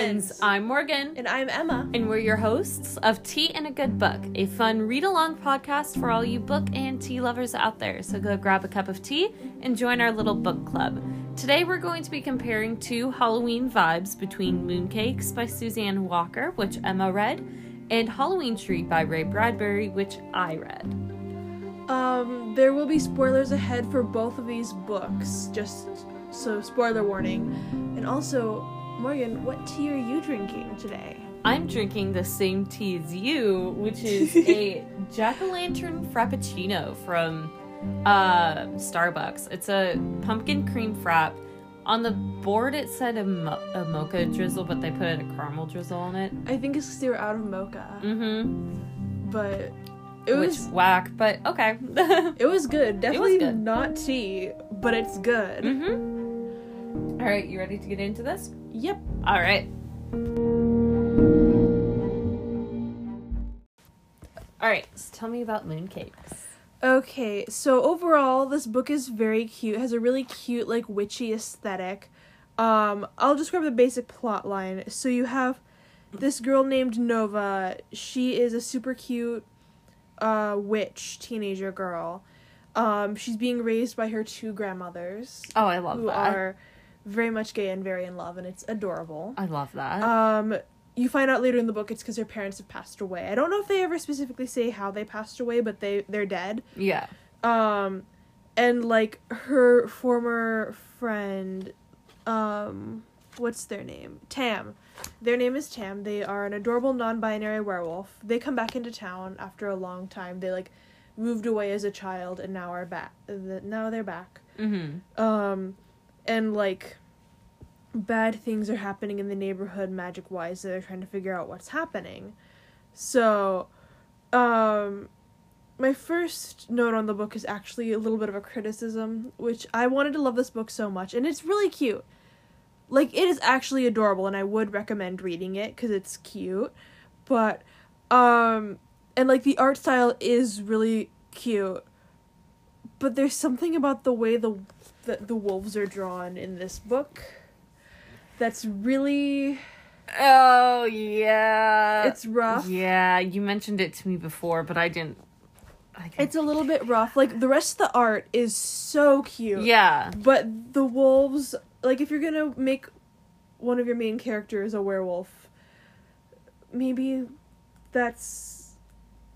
friends. I'm Morgan. And I'm Emma. And we're your hosts of Tea and a Good Book, a fun read along podcast for all you book and tea lovers out there. So go grab a cup of tea and join our little book club. Today we're going to be comparing two Halloween vibes between Mooncakes by Suzanne Walker, which Emma read, and Halloween Tree by Ray Bradbury, which I read. Um, there will be spoilers ahead for both of these books, just so spoiler warning. And also, Morgan, what tea are you drinking today? I'm drinking the same tea as you, which is a jack o' lantern frappuccino from uh, Starbucks. It's a pumpkin cream frap. On the board, it said a, mo- a mocha drizzle, but they put a caramel drizzle on it. I think it's because they were out of mocha. Mm-hmm. But it Which was whack, but okay. it was good. Definitely good. not tea, but it's good. mm-hmm. All right, you ready to get into this? Yep. All right. All right, so tell me about mooncakes. Okay, so overall, this book is very cute. It has a really cute, like, witchy aesthetic. Um, I'll describe the basic plot line. So you have this girl named Nova. She is a super cute, uh, witch teenager girl. Um, she's being raised by her two grandmothers, Oh, I love who that. are very much gay and very in love, and it's adorable. I love that. Um, you find out later in the book it's because her parents have passed away. I don't know if they ever specifically say how they passed away, but they they're dead. yeah. Um, and like her former friend, um, what's their name? Tam. Their name is Tam. They are an adorable non-binary werewolf. They come back into town after a long time. They like moved away as a child and now are back. Now they're back. Mm-hmm. Um, and like bad things are happening in the neighborhood magic wise. They're trying to figure out what's happening. So, um, my first note on the book is actually a little bit of a criticism, which I wanted to love this book so much, and it's really cute. Like it is actually adorable, and I would recommend reading it because it's cute. But, um, and like the art style is really cute. But there's something about the way the the, the wolves are drawn in this book that's really Oh yeah. it's rough. Yeah, you mentioned it to me before, but I didn't. I didn't It's a little bit rough. Like the rest of the art is so cute. yeah. But the wolves, like if you're gonna make one of your main characters a werewolf, maybe that's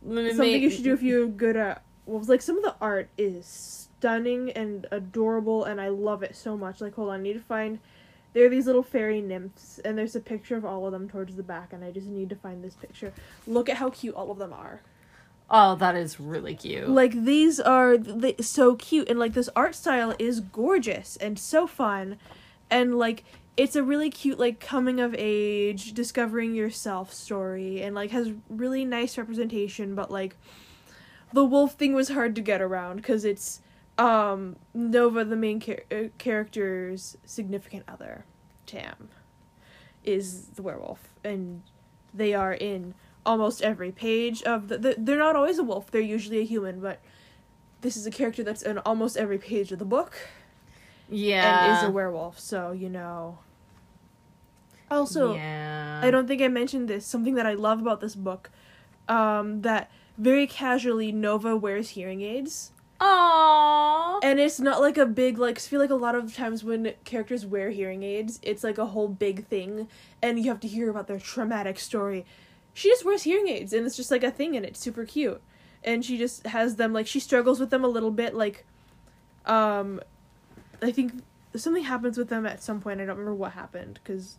something you should do if you're good at wolves. Like some of the art is stunning and adorable, and I love it so much. Like hold on, I need to find. There are these little fairy nymphs, and there's a picture of all of them towards the back, and I just need to find this picture. Look at how cute all of them are. Oh, that is really cute. Like these are th- so cute, and like this art style is gorgeous and so fun, and like it's a really cute like coming of age, discovering yourself story, and like has really nice representation. But like the wolf thing was hard to get around because it's um Nova, the main char- uh, character's significant other, Tam, is the werewolf, and they are in almost every page of the, the they're not always a wolf they're usually a human but this is a character that's in almost every page of the book yeah. and is a werewolf so you know also yeah. i don't think i mentioned this something that i love about this book um that very casually nova wears hearing aids. Aww. and it's not like a big like I feel like a lot of times when characters wear hearing aids it's like a whole big thing and you have to hear about their traumatic story. She just wears hearing aids and it's just like a thing and it's super cute. And she just has them like she struggles with them a little bit like um i think something happens with them at some point i don't remember what happened because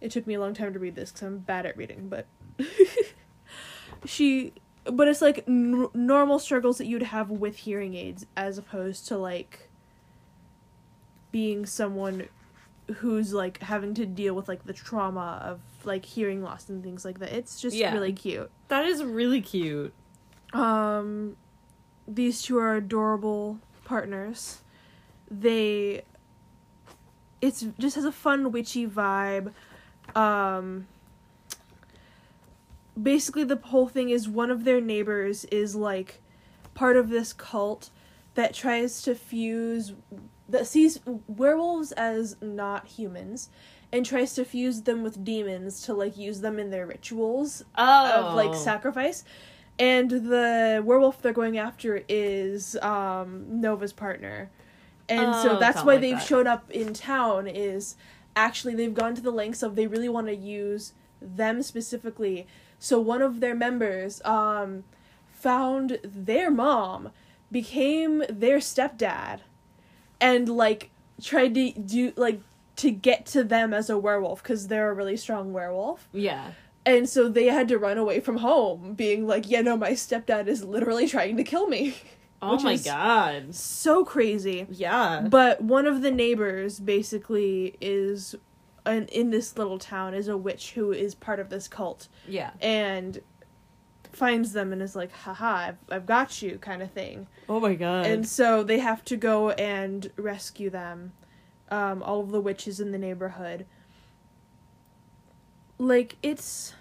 it took me a long time to read this because i'm bad at reading but she but it's like n- normal struggles that you'd have with hearing aids as opposed to like being someone who's like having to deal with like the trauma of like hearing loss and things like that it's just Yeah. really cute that is really cute. um these two are adorable partners they it's just has a fun witchy vibe um basically the whole thing is one of their neighbors is like part of this cult that tries to fuse that sees werewolves as not humans and tries to fuse them with demons to like use them in their rituals Oh. of like sacrifice. And the werewolf they're going after is um Nova's partner. And Oh, so that's why like they've that. showed up in town is actually they've gone to the lengths of they really want to use them specifically. So one of their members um found their mom, became their stepdad, and like tried to do like to get to them as a werewolf because they're a really strong werewolf. Yeah. And so they had to run away from home, being like, yeah, no, my stepdad is literally trying to kill me. Oh my god. So crazy. Yeah. But one of the neighbors basically is an, in this little town is a witch who is part of this cult Yeah. and finds them and is like, haha, I've, I've got you, kind of thing. Oh my god. And so they have to go and rescue them, um, all of the witches in the neighborhood. Like it's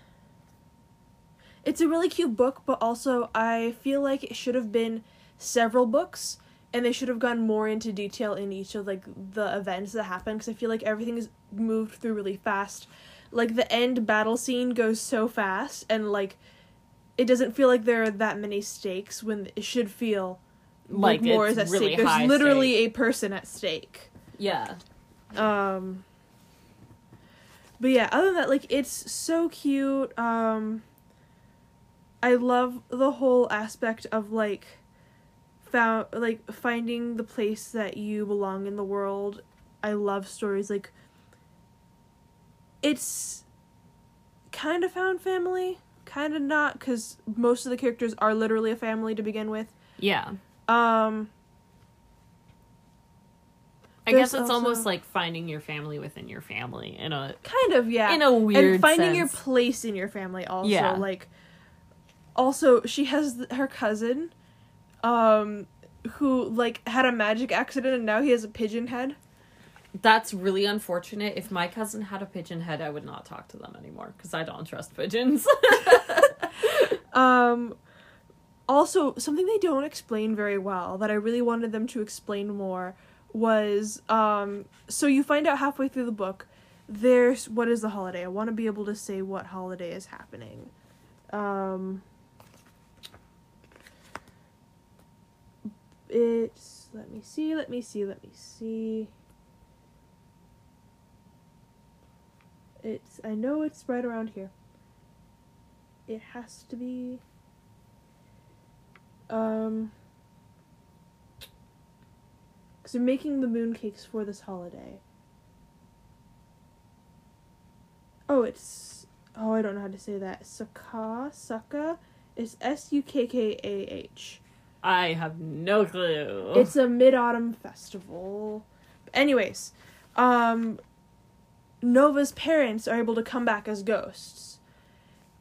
it's a really cute book, but also I feel like it should have been several books and they should have gone more into detail in each of like the events that happen because I feel like everything is moved through really fast. Like the end battle scene goes so fast and like it doesn't feel like there are that many stakes when it should feel like, more is at really stake. There's literally stake. a person at stake. Yeah. Um But yeah, other than that, like it's so cute. Um I love the whole aspect of like found like finding the place that you belong in the world. I love stories like it's kind of found family, kind of not cuz most of the characters are literally a family to begin with. Yeah. Um I guess it's also- almost like finding your family within your family in a kind of yeah. in a weird and finding your place in your family also Yeah. like also she has th- her cousin um who like had a magic accident and now he has a pigeon head That's really unfortunate. If my cousin had a pigeon head, I would not talk to them anymore because I don't trust pigeons. um also something they don't explain very well that i really wanted them to explain more was um so you find out halfway through the book there's what is the holiday i want to be able to say what holiday is happening um it's let me see let me see let me see. It's i know it's right around here. It has to be um because they're making the mooncakes for this holiday. Oh it's oh i don't know how to say that. Sukka Sukka it's s-u-k-k-a-h I have no clue. it's a mid-autumn festival anyways um nova's parents are able to come back as ghosts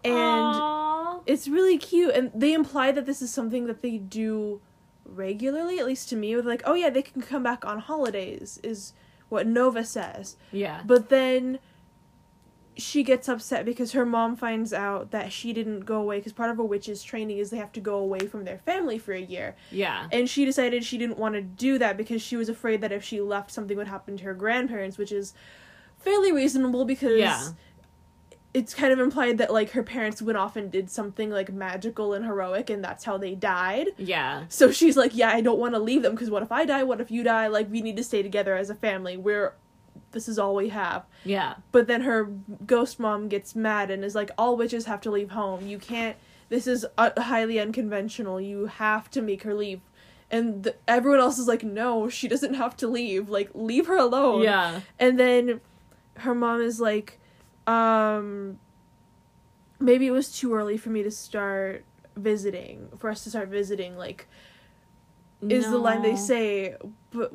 and Aww. it's really cute and they imply that this is something that they do regularly at least to me with like oh yeah they can come back on holidays is what nova says yeah. but then she gets upset because her mom finds out that she didn't go away because part of a witch's training is they have to go away from their family for a year Yeah. and she decided she didn't want to do that because she was afraid that if she left something would happen to her grandparents which is fairly reasonable because Yeah. it's kind of implied that like her parents went off and did something like magical and heroic and that's how they died Yeah. so she's like yeah i don't want to leave them because what if i die what if you die like we need to stay together as a family we're this is all we have. Yeah. but then her ghost mom gets mad and is like all witches have to leave home. You can't this is uh, highly unconventional. You have to make her leave. And th- everyone else is like no she doesn't have to leave. Like leave her alone. Yeah. and then her mom is like um maybe it was too early for me to start visiting for us to start visiting like is the line they say. But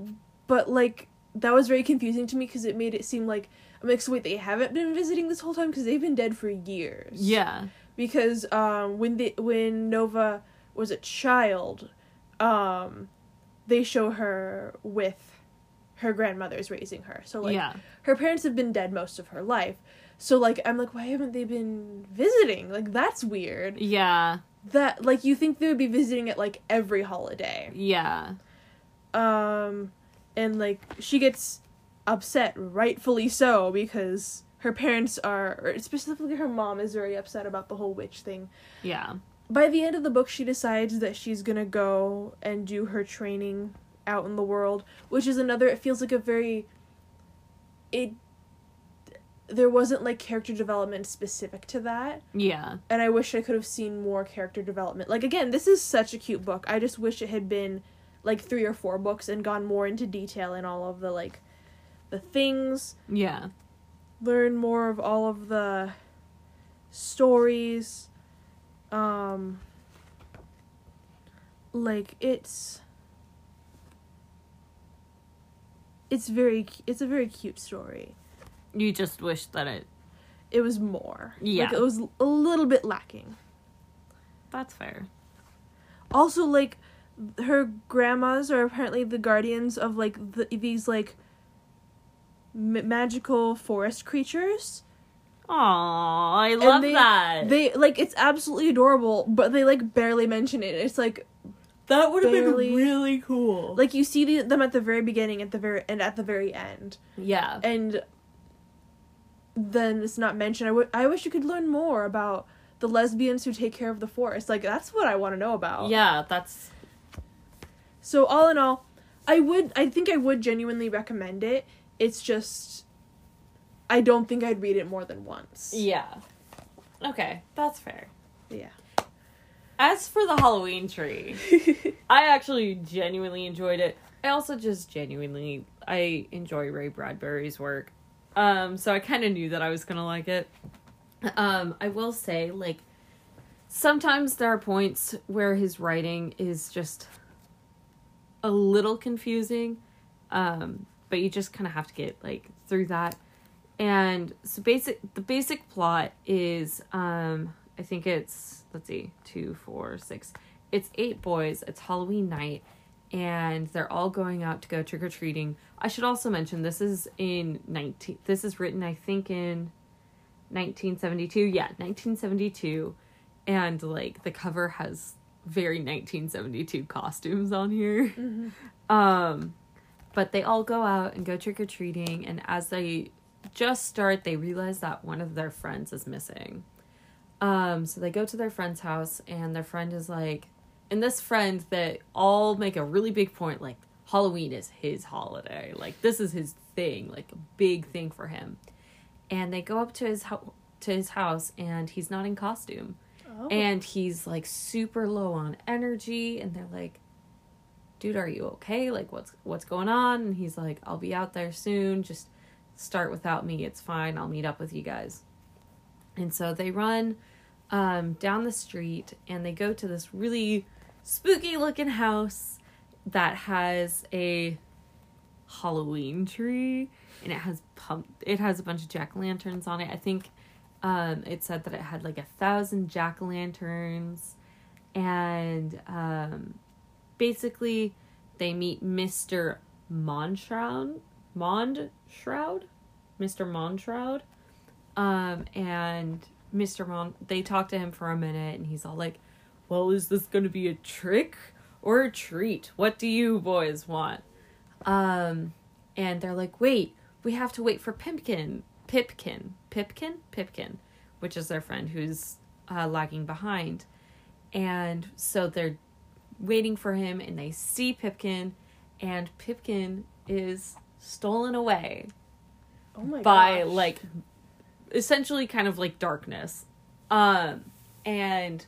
but like that was very confusing to me because it made it seem like I'm like so wait they haven't been visiting this whole time because they've been dead for years Yeah. because um when the when Nova was a child um they show her with her grandmother's raising her so like yeah. her parents have been dead most of her life so like i'm like why haven't they been visiting like that's weird Yeah. that like you think they would be visiting at like every holiday Yeah. um and like she gets upset, rightfully so, because her parents are, or specifically her mom, is very upset about the whole witch thing. Yeah. By the end of the book, she decides that she's gonna go and do her training out in the world, which is another. It feels like a very. It. There wasn't like character development specific to that, Yeah. and I wish I could have seen more character development. Like again, this is such a cute book. I just wish it had been like three or four books and gone more into detail in all of the like the things, Yeah. learn more of all of the stories. Um like it's it's very it's a very cute story. You just wish that it. It was more. Yeah. Like it was a little bit lacking. That's fair. also like her grandmas are apparently the guardians of like the, these like m- magical forest creatures Aw, I love they- that. they like it's absolutely adorable but they like barely mention it it's like that would have been really cool. like you see the, them at the very beginning at the very and at the very end yeah. and then it's not mentioned I wi- I wish you could learn more about the lesbians who take care of the forest like that's what i want to know about Yeah, that's. So all in all, I would I think I would genuinely recommend it. It's just I don't think I'd read it more than once. Yeah. Okay, that's fair. Yeah. As for the Halloween tree, I actually genuinely enjoyed it. I also just genuinely I enjoy Ray Bradbury's work. Um so I kind of knew that I was going to like it. Um I will say like sometimes there are points where his writing is just a little confusing. Um but you just kind of have to get like through that. And so basic the basic plot is um I think it's let's see, two, four, six. It's eight boys. It's Halloween night, and they're all going out to go trick or treating. I should also mention this is in nineteen. This is written, I think, in nineteen seventy two. Yeah, nineteen seventy two, and like the cover has very nineteen seventy two costumes on here. Mhm. Um, but they all go out and go trick or treating, and as they just start, they realize that one of their friends is missing. Um, so they go to their friend's house, and their friend is like, and this friend that all make a really big point, like Halloween is his holiday, like this is his thing, like a big thing for him. And they go up to his ho- to his house, and he's not in costume Oh. and he's like super low on energy and they're like dude are you okay? Like what's what's going on? And he's like i'll be out there soon. Just start without me. It's fine. I'll meet up with you guys. And so they run um, down the street and they go to this really spooky looking house that has a halloween tree and it has pump it has a bunch of jack-o'-lanterns on it. I think um, it said that it had like a thousand jack o' lanterns, and um, basically they meet Mister Moundshroud, Mond Shroud, Mister Moundshroud, um, and Mister Mon. They talk to him for a minute, and he's all like, "Well, is this going to be a trick or a treat? What do you boys want?" Um, and they're like, "Wait, we have to wait for Pimpkin." Pipkin, Pipkin, Pipkin, which is their friend who's uh, lagging behind. And so they're waiting for him and they see Pipkin, and Pipkin is stolen away oh my by gosh. like essentially kind of like darkness. Um and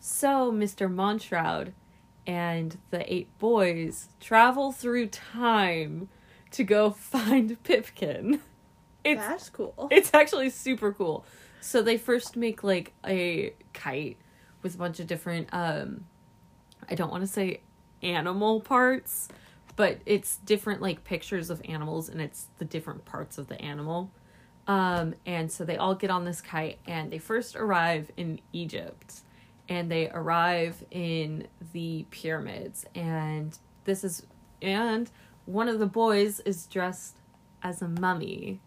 so Mr. Moundshroud and the eight boys travel through time to go find Pipkin. It's That's cool. it's actually super cool. So they first make like a kite with a bunch of different um I don't want to say animal parts, but it's different like pictures of animals and it's the different parts of the animal. Um and so they all get on this kite and they first arrive in Egypt and they arrive in the pyramids and this is and one of the boys is dressed as a mummy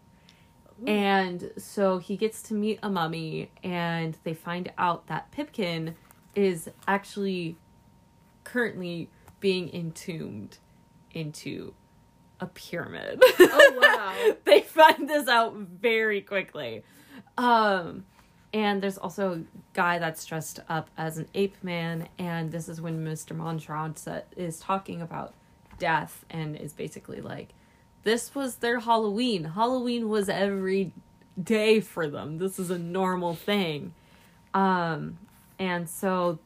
and so he gets to meet a mummy, and they find out that Pipkin is actually currently being entombed into a pyramid. Oh, wow. they find this out very quickly. Um, and there's also a guy that's dressed up as an ape man, and this is when Mr. Montrond is talking about death and is basically like, this was their Halloween. Halloween was every day for them. This is a normal thing. Um, and so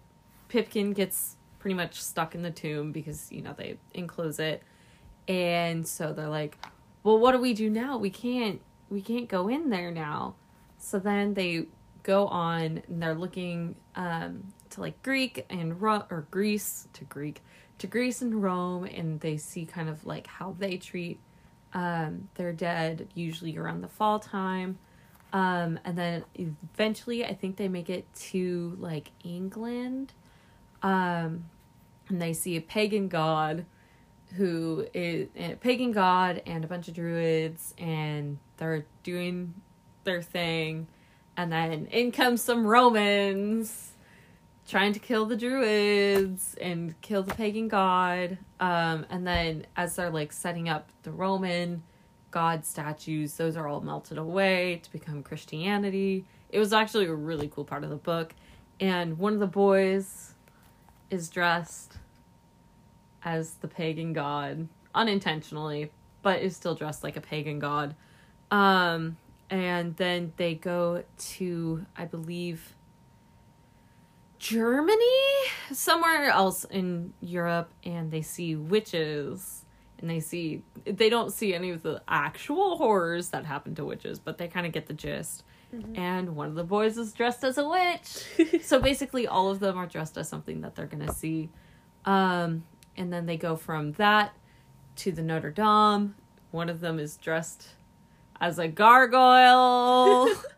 Pipkin gets pretty much stuck in the tomb because, you know, they enclose it. And so they're like, well, what do we do now? We can't, we can't go in there now. So then they go on and they're looking um, to like Greek and Ro- or Greece to Greek to Greece and Rome, and they see kind of like how they treat um, their dead, usually around the fall time. Um, and then eventually, I think they make it to like England, um, and they see a pagan god who is a pagan god and a bunch of druids, and they're doing their thing. And then in comes some Romans trying to kill the druids and kill the pagan god. Um, and then as they're like setting up the Roman god statues, those are all melted away to become Christianity. It was actually a really cool part of the book. And one of the boys is dressed as the pagan god unintentionally, but is still dressed like a pagan god. Um, and then they go to, I believe, Germany, somewhere else in Europe, and they see witches. And they see, they don't see any of the actual horrors that happen to witches, but they kind of get the gist. And one of the boys is dressed as a witch. so basically, all of them are dressed as something that they're going to see. Um, and then they go from that to the Notre Dame. One of them is dressed as a gargoyle.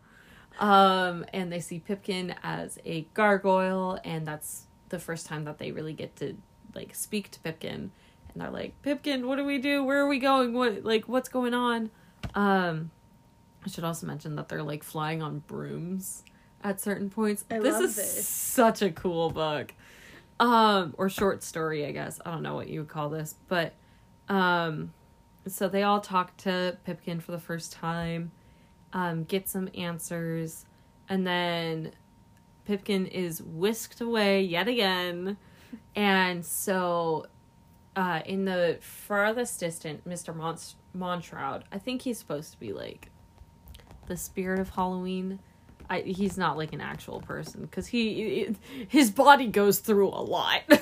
um, and they see Pipkin as a gargoyle, and that's the first time that they really get to like speak to Pipkin. And they're like, Pipkin, what do we do? Where are we going? What like what's going on? Um, I should also mention that they're like flying on brooms at certain points. I this is this. such a cool book. Um, or short story, I guess. I don't know what you would call this, but um so they all talk to Pipkin for the first time, um, get some answers, and then Pipkin is whisked away yet again. And so, uh, in the farthest distant, Mr. Mont- Montroud, I think he's supposed to be like the spirit of Halloween. I, he's not like an actual person because he his body goes through a lot.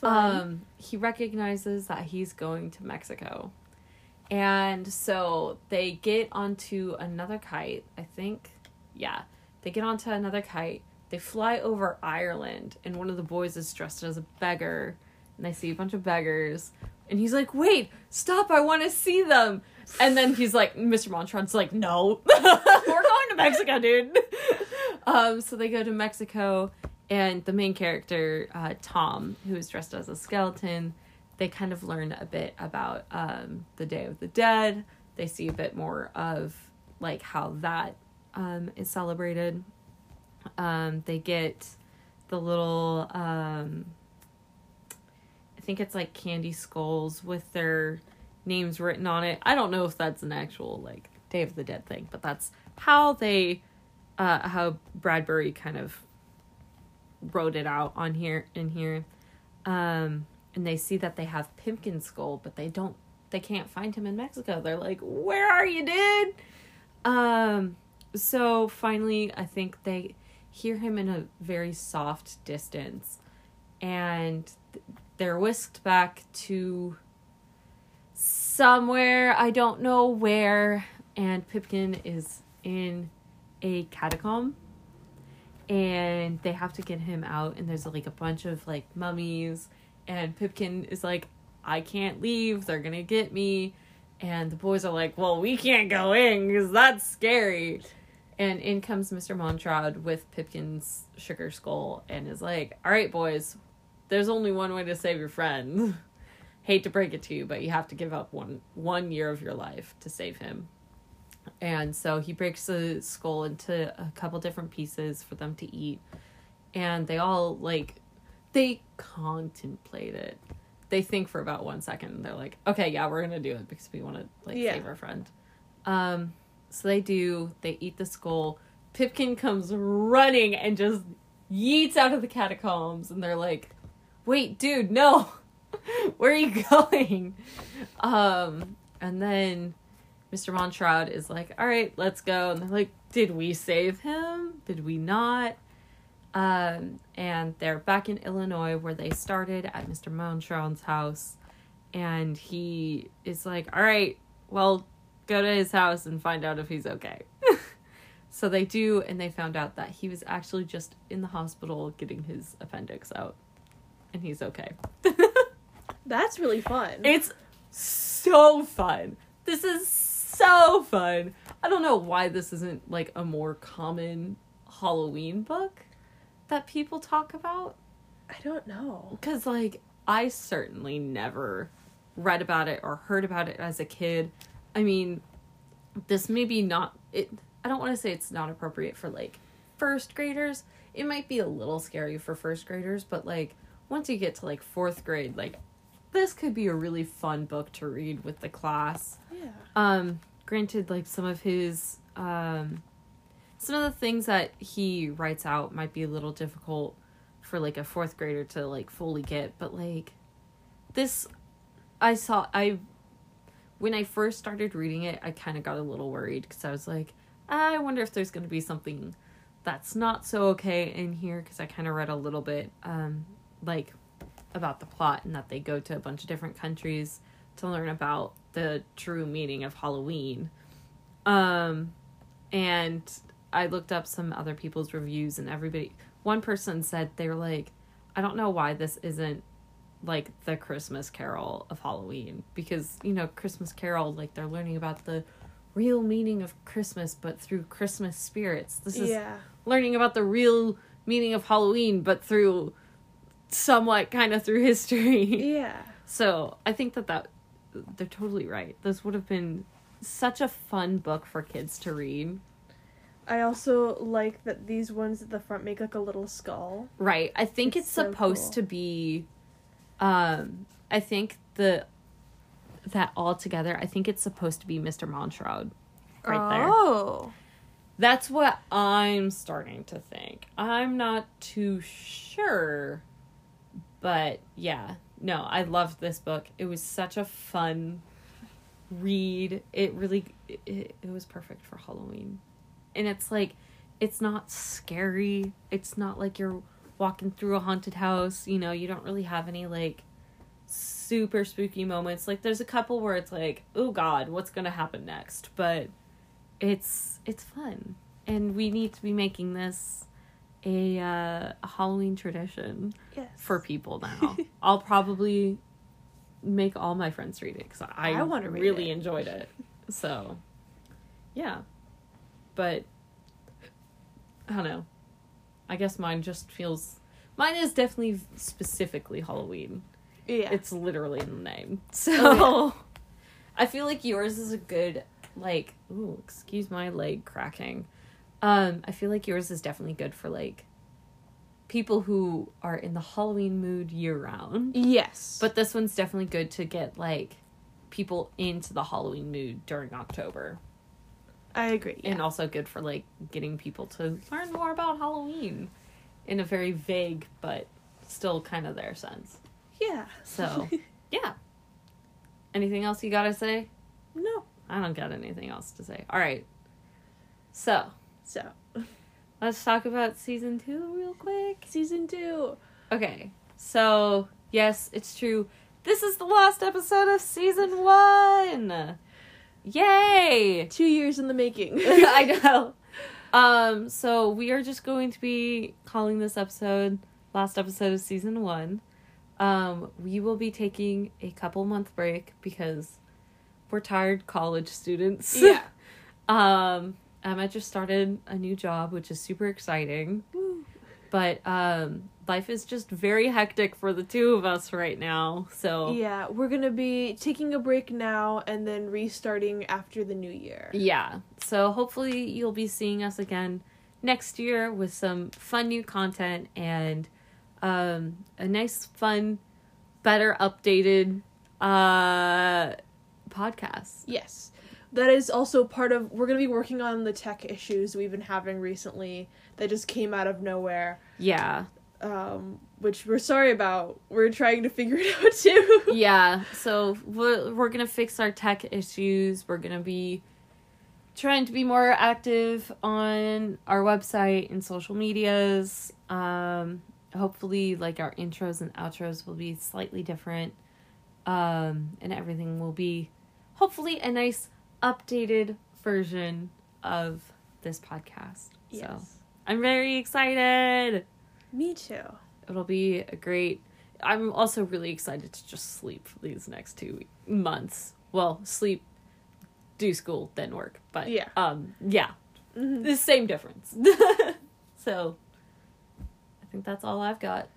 Um, he recognizes that he's going to Mexico, and so they get onto another kite. I think, yeah, they get onto another kite. They fly over Ireland, and one of the boys is dressed as a beggar, and they see a bunch of beggars. And he's like, "Wait, stop! I want to see them." And then he's like, "Mr. Montrond's like, no, we're going to Mexico, dude." um, so they go to Mexico, and the main character, uh, Tom, who is dressed as a skeleton, they kind of learn a bit about um, the Day of the Dead. They see a bit more of like how that um, is celebrated. Um, they get the little, um, I think it's like candy skulls with their names written on it. I don't know if that's an actual like Day of the Dead thing, but that's how they, uh, how Bradbury kind of wrote it out on here in here. Um, and they see that they have Pimpkin's skull, but they don't they can't find him in Mexico. They're like, "Where are you, dude?" Um so finally I think they hear him in a very soft distance and they're whisked back to somewhere I don't know where and Pipkin is in a catacomb and they have to get him out and there's like a bunch of like mummies and Pipkin is like I can't leave. They're to get me. And the boys are like well we can't go in cuz that's scary. And in comes Mr. Montrod with Pipkin's sugar skull and is like all right boys there's only one way to save your friend. Hate to break it to you but you have to give up one one year of your life to save him. And so he breaks the skull into a couple different pieces for them to eat. And they all like they contemplate it they think for about one second and they're like, okay, yeah, we're gonna do it because we want to like Yeah. save our friend. Um, so they do. They eat the skull. Pipkin comes running and just yeets out of the catacombs, and they're like, "Wait, dude, no, where are you going?" Um, and then Mr. Moundshroud is like, "All right, let's go." And they're like, "Did we save him? Did we not?" Um, and they're back in Illinois where they started at Mr. Moundshroud's house, and he is like, "All right, well, go to his house and find out if he's okay." so they do, and they found out that he was actually just in the hospital getting his appendix out, and he's okay. That's really fun. It's so fun. This is so fun. I don't know why this isn't like a more common Halloween book that people talk about I don't know. cuz like I certainly never read about it or heard about it as a kid. I mean, this may be not it I don't want to say it's not appropriate for like first graders. It might be a little scary for first graders, but like once you get to like 4th grade, like this could be a really fun book to read with the class. Yeah. Um, granted, like some of his um, some of the things that he writes out might be a little difficult for like a fourth grader to like fully get, but like this, I saw I when I first started reading it, I kind of got a little worried because I was like, I wonder if there's going to be something that's not so okay in here because I kind of read a little bit um like about the plot and that they go to a bunch of different countries to learn about the true meaning of Halloween. Um and I looked up some other people's reviews and everybody one person said they were like I don't know why this isn't like the Christmas Carol of Halloween because you know Christmas Carol like they're learning about the real meaning of Christmas but through Christmas spirits. This is yeah. learning about the real meaning of Halloween, but through somewhat kind of through history. Yeah. so I think that that they're totally right. This would have been such a fun book for kids to read. I also like that these ones at the front make like a little skull. Right. I think It's it's, so supposed cool. to be um I think the that all together, I think it's supposed to be Mr. Moundshroud right there. Oh. That's what I'm starting to think. I'm not too sure. But yeah, no, I loved this book. It was such a fun read. It really it, it was perfect for Halloween. And it's like it's not scary. It's not like you're walking through a haunted house, you know, you don't really have any like super spooky moments. Like there's a couple where it's like, "Oh god, what's going to happen next?" But it's it's fun and we need to be making this a uh, a Halloween tradition Yes. for people now. I'll probably make all my friends read it because I, I really it. enjoyed it. So, yeah, but I don't know. I guess mine just feels mine is definitely specifically Halloween. Yeah. It's literally in the name. So Oh, I feel like yours is a good like ooh, excuse my leg cracking. Um, I feel like yours is definitely good for like people who are in the Halloween mood year round. yes. But this one's definitely good to get like people into the Halloween mood during October. I agree. Yeah. And also good for like getting people to learn more about Halloween in a very vague but still kind of their sense. yeah. So, yeah. Anything else you gotta say? no. I don't got anything else to say. All right. So, So, let's talk about season two real quick. season two. Okay. So, yes, it's true. This is the last episode of season one. Yay! Two years in the making. I know. Um, so we are just going to be calling this episode last episode of season one. Um, we will be taking a couple month break because we're tired college students. yeah. Um, Emma just started a new job, which is super exciting. Woo. But um, life is just very hectic for the two of us right now. So Yeah, we're gonna be taking a break now and then restarting after the new year. yeah. So hopefully you'll be seeing us again next year with some fun new content and um, a nice fun better updated uh podcast. Yes. That is also part of we're going to be working on the tech issues we've been having recently that just came out of nowhere. Yeah. Um which we're sorry about. We're trying to figure it out too. yeah. So we're we're gonna fix our tech issues. We're gonna be trying to be more active on our website and social medias. Um, hopefully, like our intros and outros will be slightly different, um, and everything will be hopefully a nice updated version of this podcast. So I'm very excited. Me too. It'll be a great. I'm also really excited to just sleep for these next two months. Well, sleep, do school, then work. But Yeah. um, yeah, Mhm. the same difference. so, I think that's all I've got.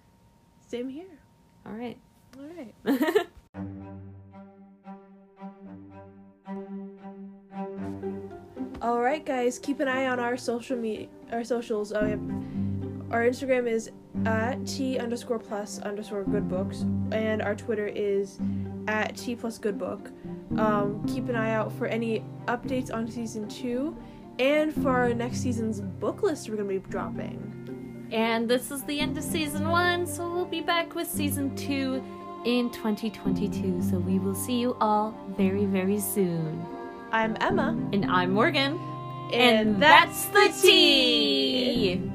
Same here. All right. All right. All right, guys, keep an eye on our social media, our socials. Oh, our Instagram is at t underscore plus underscore good books, and our Twitter is at t plus good book. Um, keep an eye out for any updates on season two, and for our next season's book list we're gonna be dropping. and this is the end of season one, so we'll be back with season two in 2022. So we will see you all very, very soon. I'm Emma, And I'm Morgan. and, that's the tea.